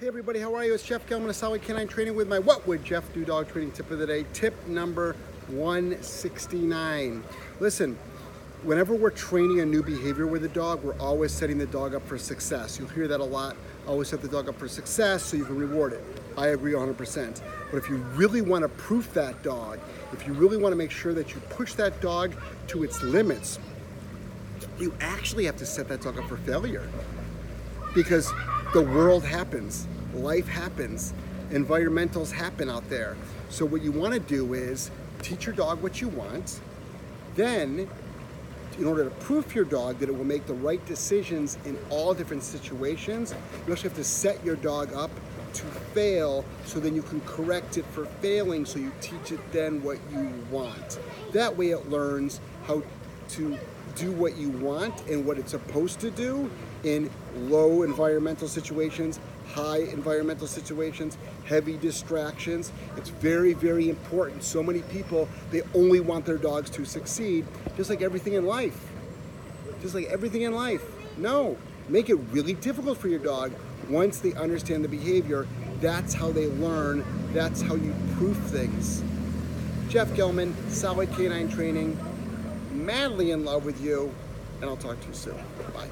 Hey everybody, how are you? It's Jeff Gellman of Solid K9 Training with my What Would Jeff Do Dog Training Tip of the Day. Tip number 169. Listen, whenever we're training a new behavior with a dog, we're always setting the dog up for success. You'll hear that a lot. Always set the dog up for success so you can reward it. I agree 100%. But if you really want to proof that dog, if you really want to make sure that you push that dog to its limits, you actually have to set that dog up for failure. Because the world happens, life happens, environmentals happen out there. So what you want to do is teach your dog what you want, then in order to proof your dog that it will make the right decisions in all different situations, you also have to set your dog up to fail so then you can correct it for failing so you teach it then what you want. That way it learns how to do what you want and what it's supposed to do in low environmental situations, high environmental situations, heavy distractions. It's very, very important. So many people, they only want their dogs to succeed, just like everything in life. Just like everything in life. No, make it really difficult for your dog once they understand the behavior. That's how they learn. That's how you proof things. Jeff Gellman, Solid K9 Training, madly in love with you, and I'll talk to you soon. Bye.